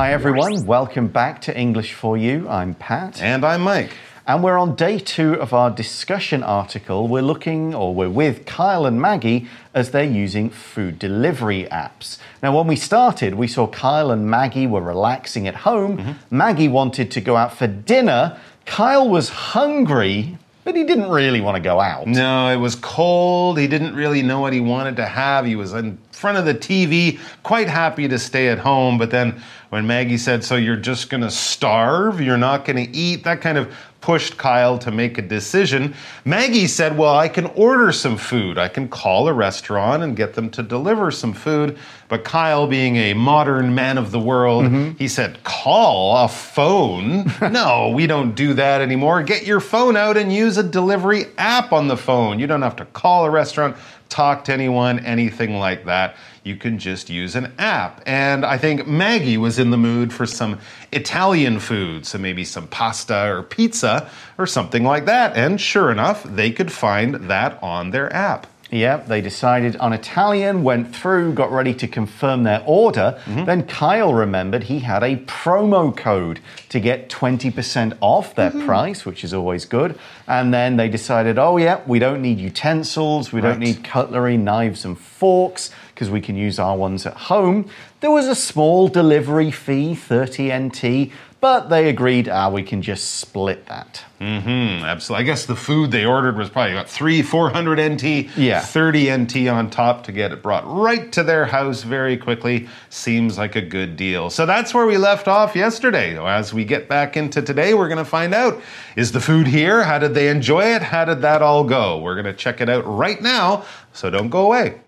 Hi, everyone. Welcome back to English for You. I'm Pat. And I'm Mike. And we're on day two of our discussion article. We're looking, or we're with Kyle and Maggie as they're using food delivery apps. Now, when we started, we saw Kyle and Maggie were relaxing at home. Mm -hmm. Maggie wanted to go out for dinner. Kyle was hungry, but he didn't really want to go out. No, it was cold. He didn't really know what he wanted to have. He was in front of the TV, quite happy to stay at home. But then when Maggie said, So you're just going to starve? You're not going to eat? That kind of pushed Kyle to make a decision. Maggie said, Well, I can order some food. I can call a restaurant and get them to deliver some food. But Kyle, being a modern man of the world, mm-hmm. he said, Call a phone? no, we don't do that anymore. Get your phone out and use a delivery app on the phone. You don't have to call a restaurant talk to anyone, anything like that. You can just use an app. And I think Maggie was in the mood for some Italian food, so maybe some pasta or pizza or something like that. And sure enough, they could find that on their app. Yep, they decided on Italian, went through, got ready to confirm their order. Mm -hmm. Then Kyle remembered he had a promo code to get 20% off their mm -hmm. price, which is always good. And then they decided, oh, yeah, we don't need utensils, we right. don't need cutlery, knives, and forks, because we can use our ones at home. There was a small delivery fee, 30 NT. But they agreed, ah, we can just split that. Mm-hmm. Absolutely. I guess the food they ordered was probably about three, four hundred NT, yeah, thirty NT on top to get it brought right to their house very quickly. Seems like a good deal. So that's where we left off yesterday. As we get back into today, we're going to find out: is the food here? How did they enjoy it? How did that all go? We're going to check it out right now. So don't go away.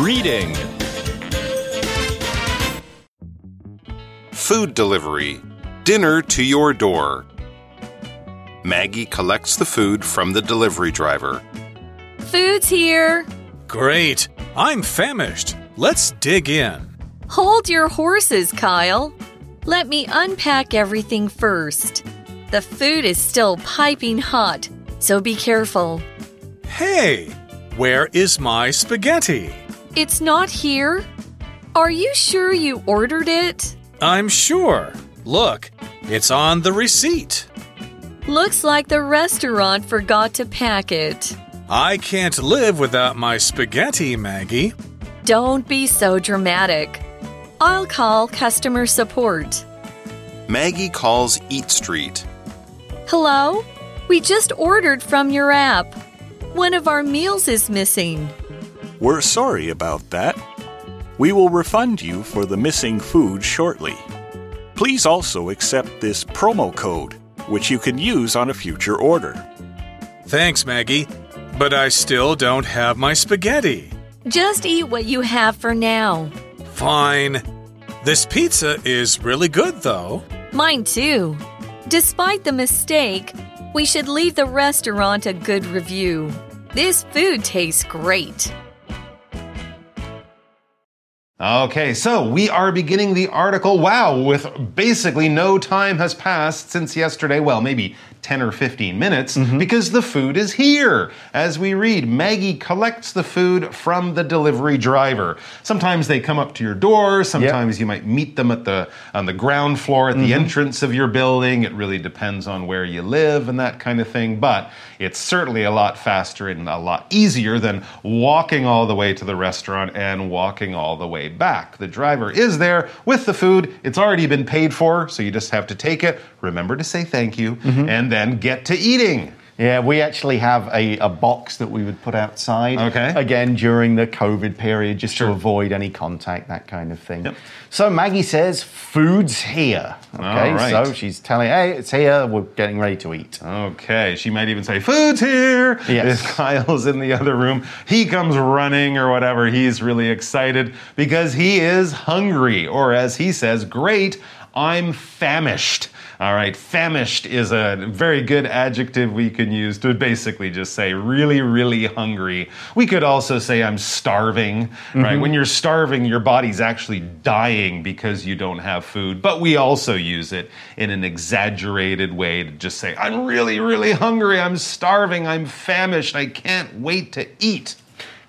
Reading. Food delivery. Dinner to your door. Maggie collects the food from the delivery driver. Food's here. Great. I'm famished. Let's dig in. Hold your horses, Kyle. Let me unpack everything first. The food is still piping hot, so be careful. Hey, where is my spaghetti? It's not here. Are you sure you ordered it? I'm sure. Look, it's on the receipt. Looks like the restaurant forgot to pack it. I can't live without my spaghetti, Maggie. Don't be so dramatic. I'll call customer support. Maggie calls Eat Street. Hello? We just ordered from your app. One of our meals is missing. We're sorry about that. We will refund you for the missing food shortly. Please also accept this promo code, which you can use on a future order. Thanks, Maggie, but I still don't have my spaghetti. Just eat what you have for now. Fine. This pizza is really good, though. Mine too. Despite the mistake, we should leave the restaurant a good review. This food tastes great. Okay, so we are beginning the article. Wow, with basically no time has passed since yesterday. Well, maybe 10 or 15 minutes mm -hmm. because the food is here. As we read, Maggie collects the food from the delivery driver. Sometimes they come up to your door, sometimes yep. you might meet them at the on the ground floor at the mm -hmm. entrance of your building. It really depends on where you live and that kind of thing, but it's certainly a lot faster and a lot easier than walking all the way to the restaurant and walking all the way back. The driver is there with the food. It's already been paid for, so you just have to take it. Remember to say thank you mm -hmm. and then get to eating. Yeah, we actually have a, a box that we would put outside. Okay. Again, during the COVID period, just sure. to avoid any contact, that kind of thing. Yep. So Maggie says, food's here. Okay, so she's telling, hey, it's here, we're getting ready to eat. Okay, she might even say, food's here. Yes. If Kyle's in the other room, he comes running or whatever. He's really excited because he is hungry, or as he says, great, I'm famished. All right, famished is a very good adjective we can use to basically just say really, really hungry. We could also say I'm starving, mm-hmm. right? When you're starving, your body's actually dying because you don't have food. But we also use it in an exaggerated way to just say, I'm really, really hungry, I'm starving, I'm famished, I can't wait to eat.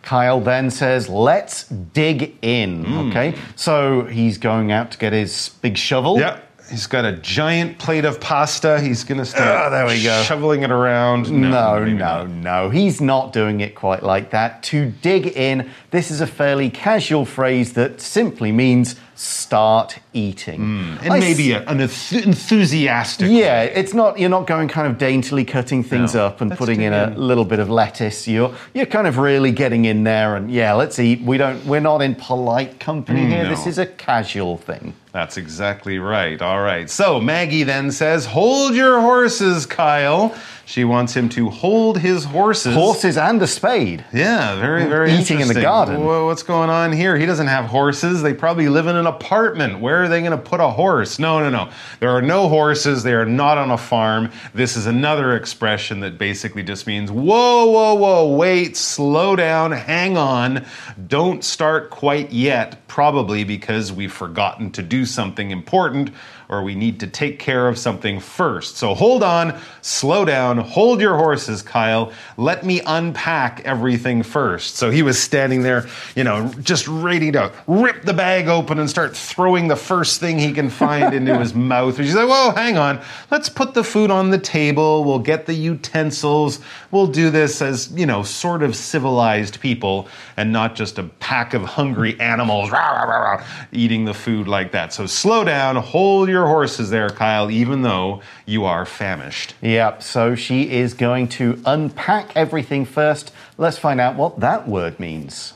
Kyle then says, Let's dig in. Hmm. Okay, so he's going out to get his big shovel. Yep. He's got a giant plate of pasta. He's going to start Ah, there we go. shoveling it around. No, maybe no, no. He's not doing it quite like that. To dig in, this is a fairly casual phrase that simply means start eating. Hmm. And I maybe s- an enth- enthusiastic. yeah, it's not. You're not going kind of daintily cutting things No. up and putting in a little bit of lettuce. You're you're kind of really getting in there and yeah, let's eat. We don't. We're not in polite company here. This is a casual thing. That's exactly right. All right. So Maggie then says, Hold your horses, Kyle. She wants him to hold his horses. Horses and a spade. Yeah, very, very Eating in the garden. What's going on here? He doesn't have horses. They probably live in an apartment. Where are they going to put a horse? No, no, no. There are no horses. They are not on a farm. This is another expression that basically just means whoa, whoa, whoa, wait, slow down, hang on. Don't start quite yet, probably because we've forgotten to do something important or we need to take care of something first. So hold on, slow down, hold your horses, Kyle. Let me unpack everything first. So he was standing there, you know, just ready to rip the bag open and start throwing the first thing he can find into his mouth. And she's like, whoa, hang on. Let's put the food on the table. We'll get the utensils. We'll do this as, you know, sort of civilized people and not just a pack of hungry animals rah, rah, rah, eating the food like that. So slow down, hold your horses there, Kyle, even though you are famished. Yep, so she is going to unpack everything first. Let's find out what that word means.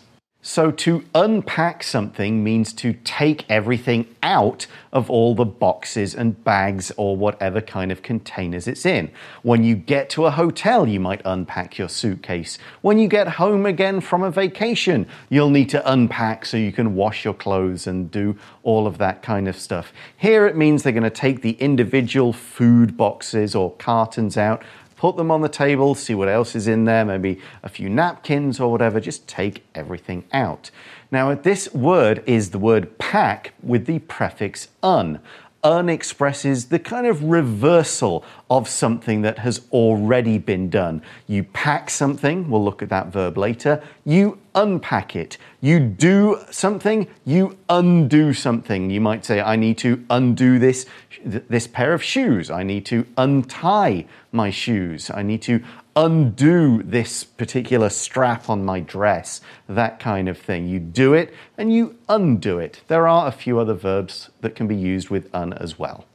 So, to unpack something means to take everything out of all the boxes and bags or whatever kind of containers it's in. When you get to a hotel, you might unpack your suitcase. When you get home again from a vacation, you'll need to unpack so you can wash your clothes and do all of that kind of stuff. Here it means they're going to take the individual food boxes or cartons out put them on the table, see what else is in there, maybe a few napkins or whatever, just take everything out. Now, this word is the word pack with the prefix un. Un expresses the kind of reversal of something that has already been done. You pack something, we'll look at that verb later, you unpack it. You do something, you undo something. You might say, I need to undo this, this pair of shoes. I need to untie my shoes. I need to undo this particular strap on my dress, that kind of thing. You do it and you undo it. There are a few other verbs that can be used with un as well.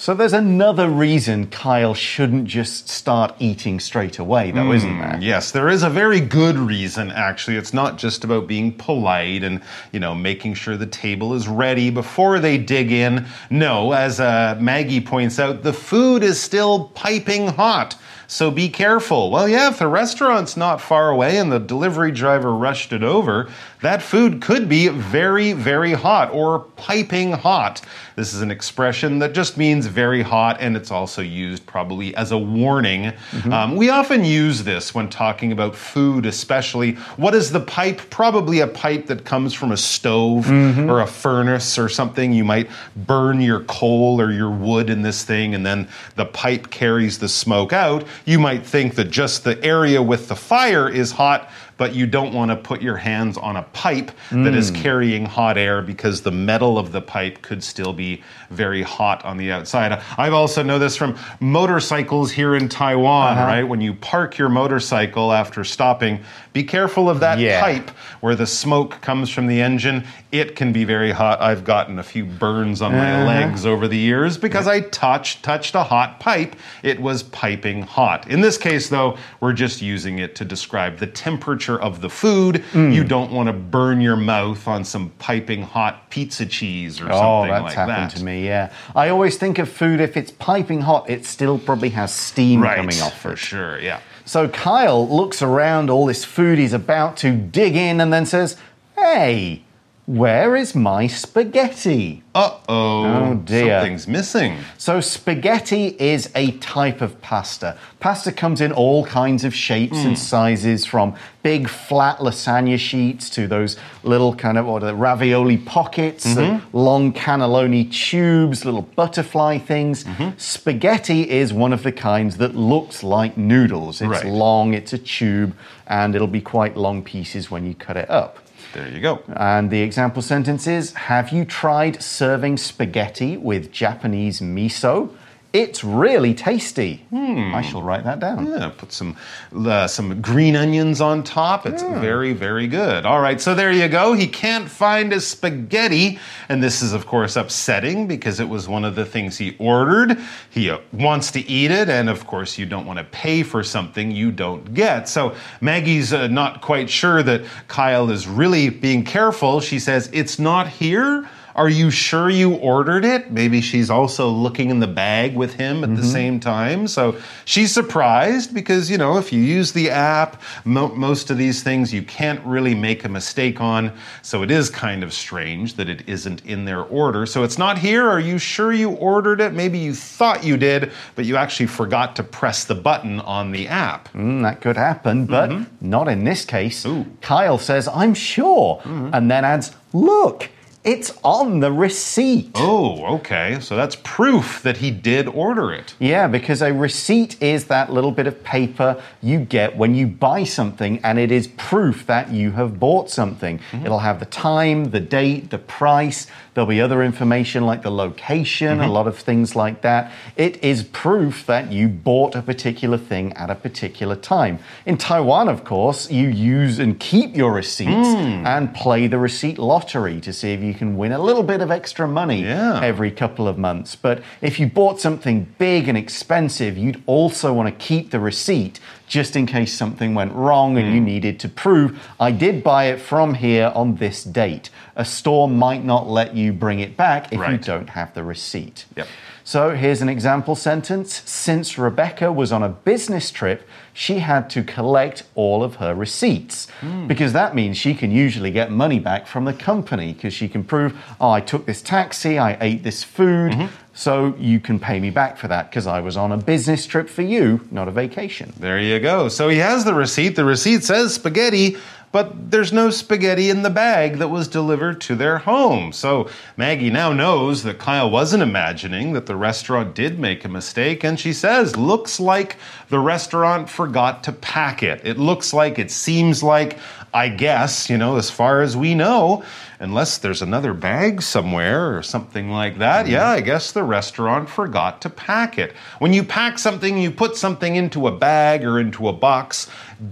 So there's another reason Kyle shouldn't just start eating straight away, though, isn't there? Yes, there is a very good reason, actually. It's not just about being polite and, you know, making sure the table is ready before they dig in. No, as uh, Maggie points out, the food is still piping hot. So be careful. Well, yeah, if the restaurant's not far away and the delivery driver rushed it over, that food could be very, very hot or piping hot. This is an expression that just means very hot, and it's also used probably as a warning. Um, we often use this when talking about food, especially. What is the pipe? Probably a pipe that comes from a stove or a furnace or something. You might burn your coal or your wood in this thing, and then the pipe carries the smoke out. You might think that just the area with the fire is hot but you don't want to put your hands on a pipe that is mm. carrying hot air because the metal of the pipe could still be very hot on the outside. I've also know this from motorcycles here in Taiwan, uh-huh. right? When you park your motorcycle after stopping, be careful of that Yeah. pipe where the smoke comes from the engine. It can be very hot. I've gotten a few burns on my uh-huh. legs over the years because I touched touched a hot pipe. It was piping hot. In this case though, we're just using it to describe the temperature of the food. Mm. You don't want to burn your mouth on some piping hot pizza cheese or Oh, something that's like happened to me, yeah. I always think of food, if it's piping hot, it still probably has steam Right, coming off for it. sure, yeah. So Kyle looks around all this food he's about to dig in and then says, Hey, Where is my spaghetti? Uh oh. Oh, dear. Something's missing. So, spaghetti is a type of pasta. Pasta comes in all kinds of shapes and sizes, from big flat lasagna sheets to those little kind of what are they, ravioli pockets, and long cannelloni tubes, little butterfly things. Spaghetti is one of the kinds that looks like noodles. It's Right. long, it's a tube, and it'll be quite long pieces when you cut it up. There you go. And the example sentence is Have you tried serving spaghetti with Japanese miso? It's really tasty. I shall write that down. Yeah, put some uh, some green onions on top. It's very very good. All right, so there you go. He can't find his spaghetti, and this is of course upsetting because it was one of the things he ordered. He uh, wants to eat it, and of course you don't want to pay for something you don't get. So Maggie's uh, not quite sure that Kyle is really being careful. She says it's not here. Are you sure you ordered it? Maybe she's also looking in the bag with him at the mm-hmm. same time. So she's surprised because, you know, if you use the app, mo- most of these things you can't really make a mistake on. So it is kind of strange that it isn't in their order. So it's not here. Are you sure you ordered it? Maybe you thought you did, but you actually forgot to press the button on the app. Mm, that could happen, but mm-hmm. not in this case. Ooh. Kyle says, I'm sure, mm-hmm. and then adds, Look, it's on the receipt. Oh, okay. So that's proof that he did order it. Yeah, because a receipt is that little bit of paper you get when you buy something, and it is proof that you have bought something. Mm-hmm. It'll have the time, the date, the price. There'll be other information like the location, a mm-hmm. lot of things like that. It is proof that you bought a particular thing at a particular time. In Taiwan, of course, you use and keep your receipts mm. and play the receipt lottery to see if you can win a little bit of extra money Yeah. every couple of months. But if you bought something big and expensive, you'd also want to keep the receipt just in case something went wrong and Mm. you needed to prove, I did buy it from here on this date. A store might not let you bring it back if you don't have the receipt. Yep. So here's an example sentence. Since Rebecca was on a business trip, she had to collect all of her receipts because that means she can usually get money back from the company because she can prove, oh, I took this taxi, I ate this food, so you can pay me back for that because I was on a business trip for you, not a vacation. There you go. So he has the receipt. The receipt says spaghetti, but there's no spaghetti in the bag that was delivered to their home. So Maggie now knows that Kyle wasn't imagining that the restaurant did make a mistake. And she says, looks like the restaurant forgot to pack it. It looks like, it seems like, I guess, you know, as far as we know, unless there's another bag somewhere or something like that, yeah, I guess the restaurant forgot to pack it. When you pack something, you put something into a bag or into a box,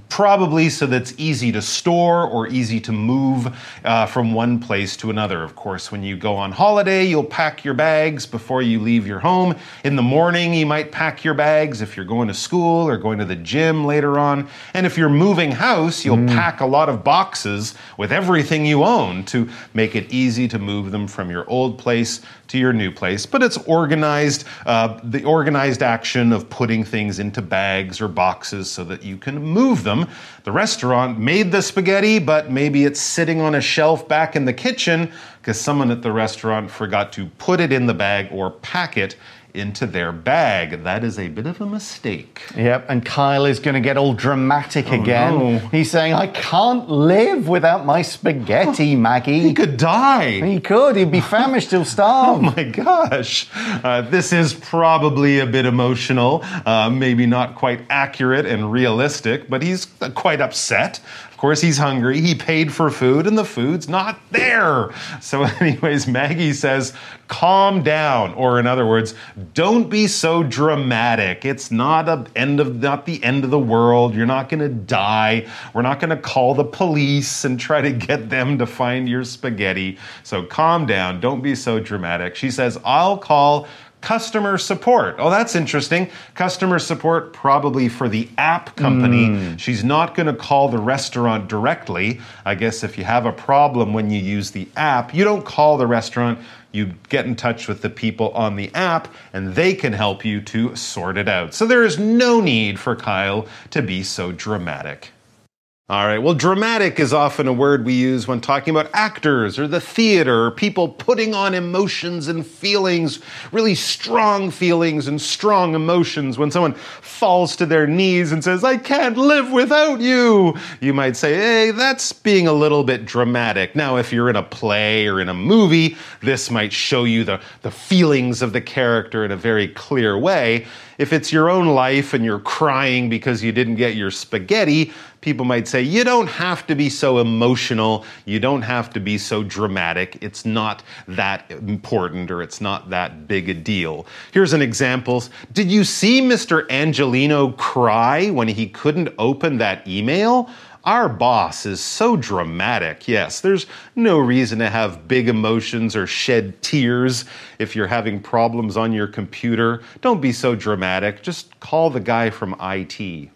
probably so that it's easy to store or easy to move uh, from one place to another. Of course, when you go on holiday, you'll pack your bags before you leave your home. In the morning, you might pack your bags if you're going to school or going to the gym later on. And if you're moving house, you'll pack a lot of boxes with everything you own to make it easy to move them from your old place to your new place. But it's organized, uh, the organized action of putting things into bags or boxes so that you can move them. The restaurant made the spaghetti, but maybe it's sitting on a shelf back in the kitchen because someone at the restaurant forgot to put it in the bag or pack it into their bag. That is a bit of a mistake. Yep, and Kyle is going to get all dramatic again. Oh, no. He's saying, I can't live without my spaghetti, Maggie. He could die. He could. He'd be famished. He'll starve. Oh my gosh. Uh, this is probably a bit emotional, uh, maybe not quite accurate and realistic, but he's uh, quite upset. Of course, he's hungry. He paid for food, and the food's not there. So, anyways, Maggie says, calm down. Or, in other words, don't be so dramatic. It's not a end of not the end of the world. You're not going to die. We're not going to call the police and try to get them to find your spaghetti. So calm down. Don't be so dramatic. She says, I'll call customer support. Oh, that's interesting. Customer support probably for the app company. Hmm. She's not going to call the restaurant directly. I guess if you have a problem when you use the app, you don't call the restaurant. You get in touch with the people on the app and they can help you to sort it out. So there is no need for Kyle to be so dramatic. All right. Well, dramatic is often a word we use when talking about actors or the theater or people putting on emotions and feelings, really strong feelings and strong emotions. When someone falls to their knees and says, I can't live without you, you might say, hey, that's being a little bit dramatic. Now, if you're in a play or in a movie, this might show you the, the feelings of the character in a very clear way. If it's your own life and you're crying because you didn't get your spaghetti, people might say, you don't have to be so emotional. You don't have to be so dramatic. It's not that important or it's not that big a deal. Here's an example. Did you see Mr. Angelino cry when he couldn't open that email? Our boss is so dramatic. Yes, there's no reason to have big emotions or shed tears if you're having problems on your computer. Don't be so dramatic. Just call the guy from IT.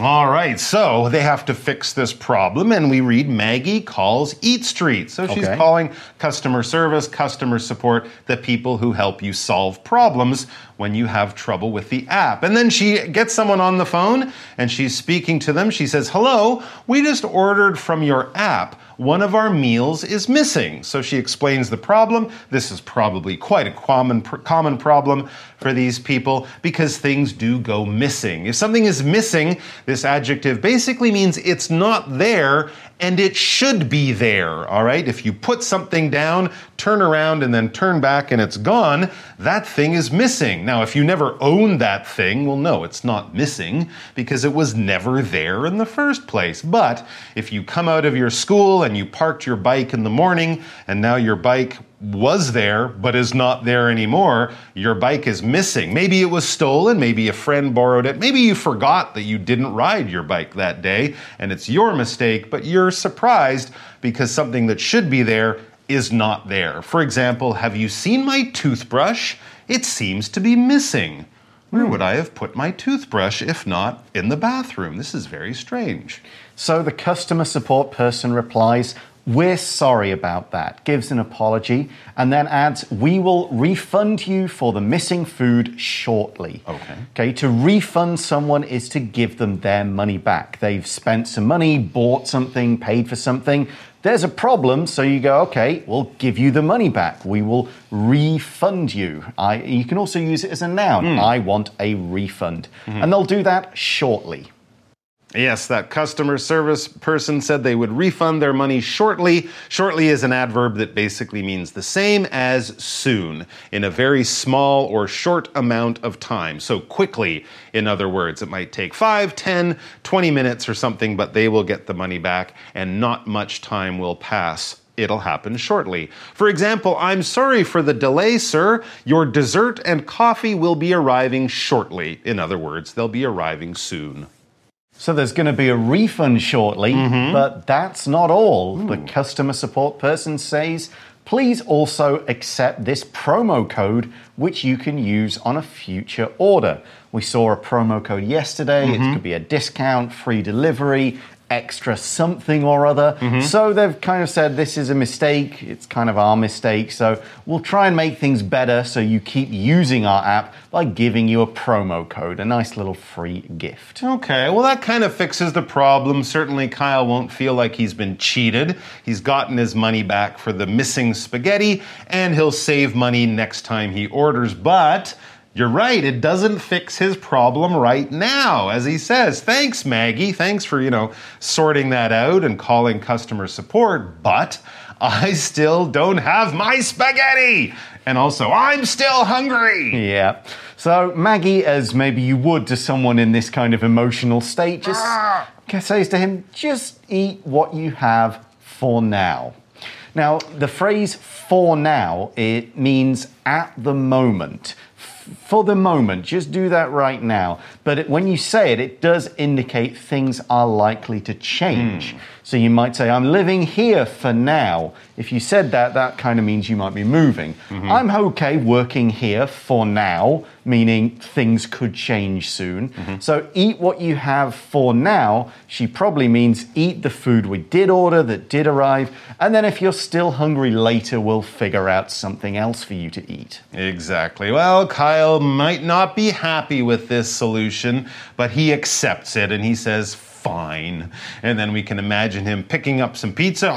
All right, so they have to fix this problem, and we read Maggie calls Eat Street. So she's Okay. calling customer service, customer support, the people who help you solve problems when you have trouble with the app. And then she gets someone on the phone and she's speaking to them. She says, Hello, we just ordered from your app. One of our meals is missing. So she explains the problem. This is probably quite a common, common problem for these people because things do go missing. If something is missing, this adjective basically means it's not there and it should be there, all right? If you put something down, turn around, and then turn back and it's gone, that thing is missing. Now, if you never owned that thing, well, no, it's not missing because it was never there in the first place. But if you come out of your school and you parked your bike in the morning and now your bike was there but is not there anymore, your bike is missing. Maybe it was stolen, maybe a friend borrowed it, maybe you forgot that you didn't ride your bike that day and it's your mistake, but you're surprised because something that should be there is not there. For example, have you seen my toothbrush? It seems to be missing. Where hmm. would I have put my toothbrush if not in the bathroom? This is very strange. So the customer support person replies, We're sorry about that, gives an apology, and then adds, We will refund you for the missing food shortly. Okay. Okay, to refund someone is to give them their money back. They've spent some money, bought something, paid for something. There's a problem, so you go, okay, we'll give you the money back. We will refund you. I, you can also use it as a noun. Hmm. I want a refund. And they'll do that shortly. Yes, that customer service person said they would refund their money shortly. Shortly is an adverb that basically means the same as soon, in a very small or short amount of time. So quickly, in other words, it might take 5, 10, 20 minutes or something, but they will get the money back and not much time will pass. It'll happen shortly. For example, I'm sorry for the delay, sir. Your dessert and coffee will be arriving shortly. In other words, they'll be arriving soon. So there's going to be a refund shortly, mm-hmm. but that's not all. The customer support person says, please also accept this promo code, which you can use on a future order. We saw a promo code yesterday. It mm-hmm. could be a discount, free delivery, extra something or other. Mm-hmm. So they've kind of said this is a mistake. It's kind of our mistake. So we'll try and make things better so you keep using our app by giving you a promo code, a nice little free gift. Okay, well, that kind of fixes the problem. Certainly, Kyle won't feel like he's been cheated. He's gotten his money back for the missing spaghetti, and he'll save money next time he orders. But you're right, it doesn't fix his problem right now. As he says, thanks, Maggie. Thanks for, you know, sorting that out and calling customer support. But I still don't have my spaghetti. And also, I'm still hungry. Yeah. So, Maggie, as maybe you would to someone in this kind of emotional state, just ah. says to him, just eat what you have for now. Now, the phrase for now, it means at the moment. For the moment, just do that right now. But when you say it, it does indicate things are likely to change. Hmm. So you might say, I'm living here for now. If you said that, that kind of means you might be moving. Mm-hmm. I'm okay working here for now, meaning things could change soon. Mm-hmm. So eat what you have for now. She probably means eat the food we did order that did arrive. And then if you're still hungry later, we'll figure out something else for you to eat. Exactly. Well, Kyle might not be happy with this solution, but he accepts it and he says, fine. And then we can imagine him picking up some pizza.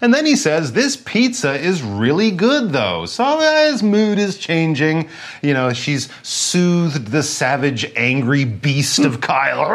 And then he says, This pizza is really good, though. So his mood is changing. You know, she's soothed the savage, angry beast of Kyle.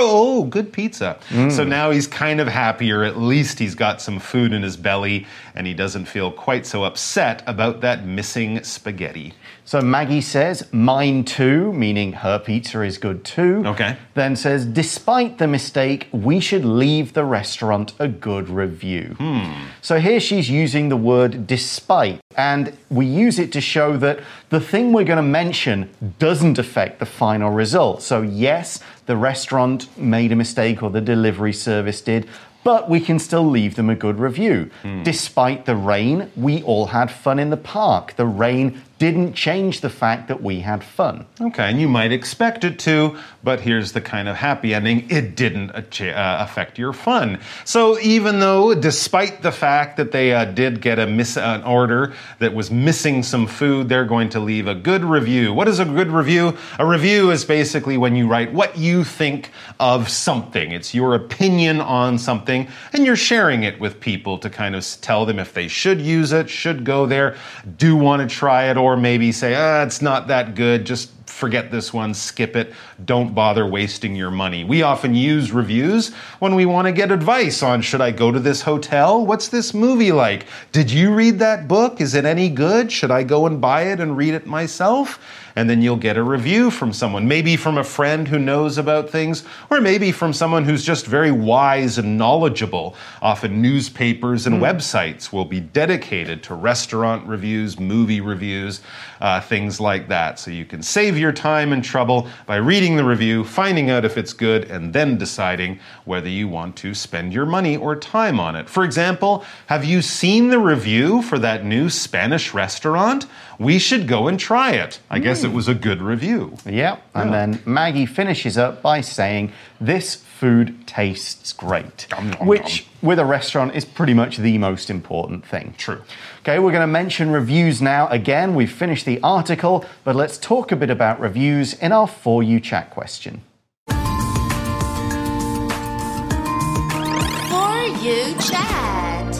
Oh, good pizza. So mm. now he's kind of happier. At least he's got some food in his belly and he doesn't feel quite so upset about that missing spaghetti. So Maggie says, mine too, meaning her pizza is good too. Okay. Then says, despite the mistake, we should leave the restaurant a good review. Hmm. So here she's using the word despite, and we use it to show that the thing we're going to mention doesn't affect the final result. So, yes, the restaurant made a mistake or the delivery service did. But we can still leave them a good review. Despite the rain, we all had fun in the park. The rain didn't change the fact that we had fun. Okay, and you might expect it to, but here's the kind of happy ending it didn't uh, affect your fun. So, even though, despite the fact that they uh, did get a miss an order that was missing some food, they're going to leave a good review. What is a good review? A review is basically when you write what you think of something, it's your opinion on something, and you're sharing it with people to kind of tell them if they should use it, should go there, do want to try it, or maybe say, ah, it's not that good, just forget this one, skip it, don't bother wasting your money. We often use reviews when we want to get advice on should I go to this hotel? What's this movie like? Did you read that book? Is it any good? Should I go and buy it and read it myself? And then you'll get a review from someone, maybe from a friend who knows about things, or maybe from someone who's just very wise and knowledgeable. Often newspapers and websites will be dedicated to restaurant reviews, movie reviews, uh, things like that. So you can save your time and trouble by reading the review, finding out if it's good, and then deciding whether you want to spend your money or time on it. For example, have you seen the review for that new Spanish restaurant? We should go and try it. I guess it hmm. was a good review. Yeah. And then Maggie finishes up by saying, This food tastes great. Nom, nom, which, with a restaurant, is pretty much the most important thing. True. Okay, we're going to mention reviews now. Again, we've finished the article, but let's talk a bit about reviews in our For You chat question. For you chat.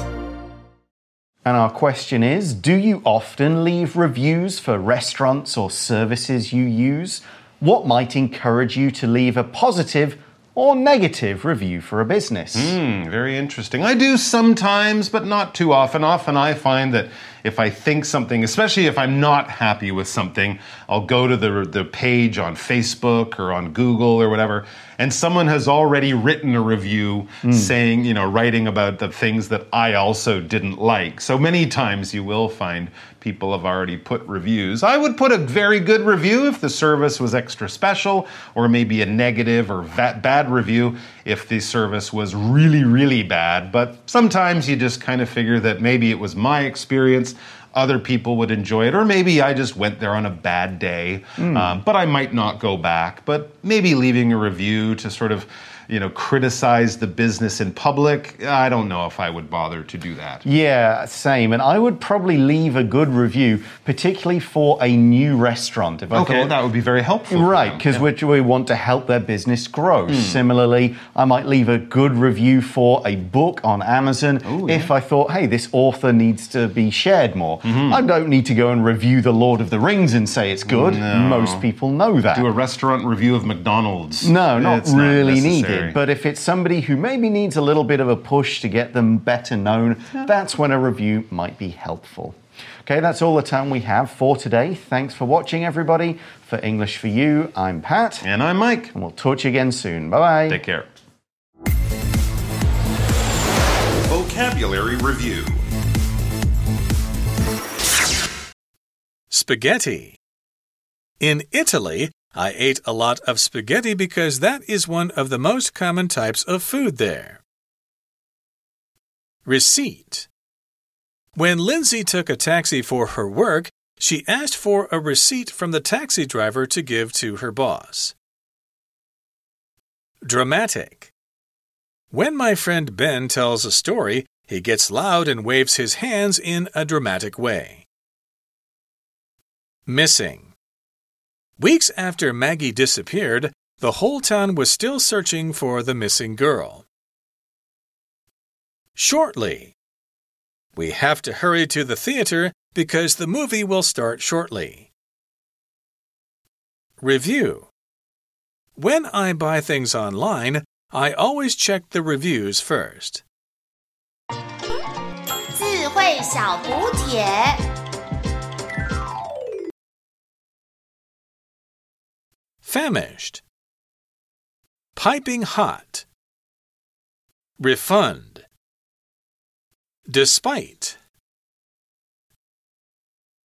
And our question is Do you often leave reviews for restaurants or services you use? What might encourage you to leave a positive or negative review for a business? Hmm, very interesting. I do sometimes, but not too often. Often I find that if I think something, especially if I'm not happy with something, I'll go to the, the page on Facebook or on Google or whatever, and someone has already written a review hmm. saying, you know, writing about the things that I also didn't like. So many times you will find people have already put reviews. I would put a very good review if the service was extra special, or maybe a negative or va- bad review if the service was really, really bad. But sometimes you just kind of figure that maybe it was my experience. Other people would enjoy it, or maybe I just went there on a bad day, um, but I might not go back. But maybe leaving a review to sort of, you know, criticize the business in public, I don't know if I would bother to do that. Yeah, same. And I would probably leave a good review, particularly for a new restaurant. If I Okay, thought, that would be very helpful. Right, because Yeah. we, we want to help their business grow. Hmm. Similarly, I might leave a good review for a book on Amazon Oh, if I thought, hey, this author needs to be shared more. Mm-hmm. I don't need to go and review The Lord of the Rings and say it's good. Most people know that. do a restaurant review of McDonald's. No, not It's really necessary. needed. But if it's somebody who maybe needs a little bit of a push to get them better known, that's when a review might be helpful. Okay, that's all the time we have for today. Thanks for watching, everybody. For English for You, I'm Pat, and I'm Mike. and we'll talk to you again soon. Bye bye. Take care. Vocabulary Review Spaghetti. In Italy, I ate a lot of spaghetti because that is one of the most common types of food there. Receipt. When Lindsay took a taxi for her work, she asked for a receipt from the taxi driver to give to her boss. Dramatic. When my friend Ben tells a story, he gets loud and waves his hands in a dramatic way. Missing. Weeks after Maggie disappeared, The whole town was still searching for the missing girl. Shortly. We have to hurry to the theater because the movie will start shortly. Review When I buy things online, I always check the reviews first. 智慧小补帖。 Famished. Piping hot. Refund. Despite.